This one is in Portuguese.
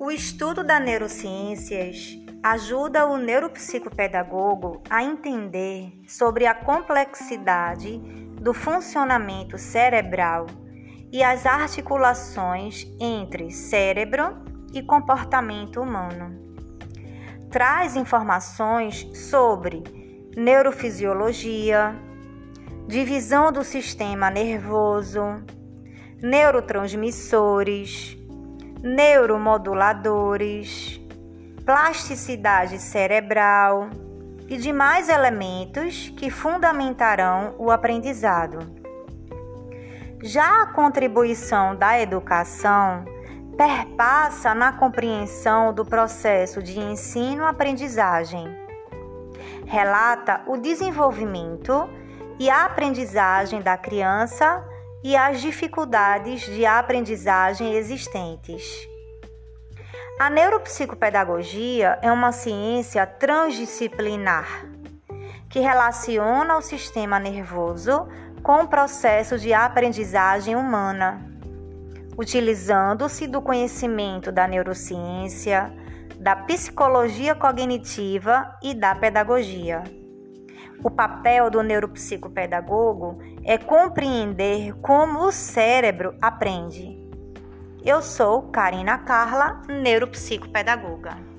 O estudo das neurociências ajuda o neuropsicopedagogo a entender sobre a complexidade do funcionamento cerebral e as articulações entre cérebro e comportamento humano. Traz informações sobre neurofisiologia, divisão do sistema nervoso, neurotransmissores, neuromoduladores, plasticidade cerebral e demais elementos que fundamentarão o aprendizado. Já a contribuição da educação perpassa na compreensão do processo de ensino-aprendizagem. Relata o desenvolvimento e a aprendizagem da criança e as dificuldades de aprendizagem existentes. A neuropsicopedagogia é uma ciência transdisciplinar que relaciona o sistema nervoso com o processo de aprendizagem humana, utilizando-se do conhecimento da neurociência, da psicologia cognitiva e da pedagogia. O papel do neuropsicopedagogo é compreender como o cérebro aprende. Eu sou Karina Carla, neuropsicopedagoga.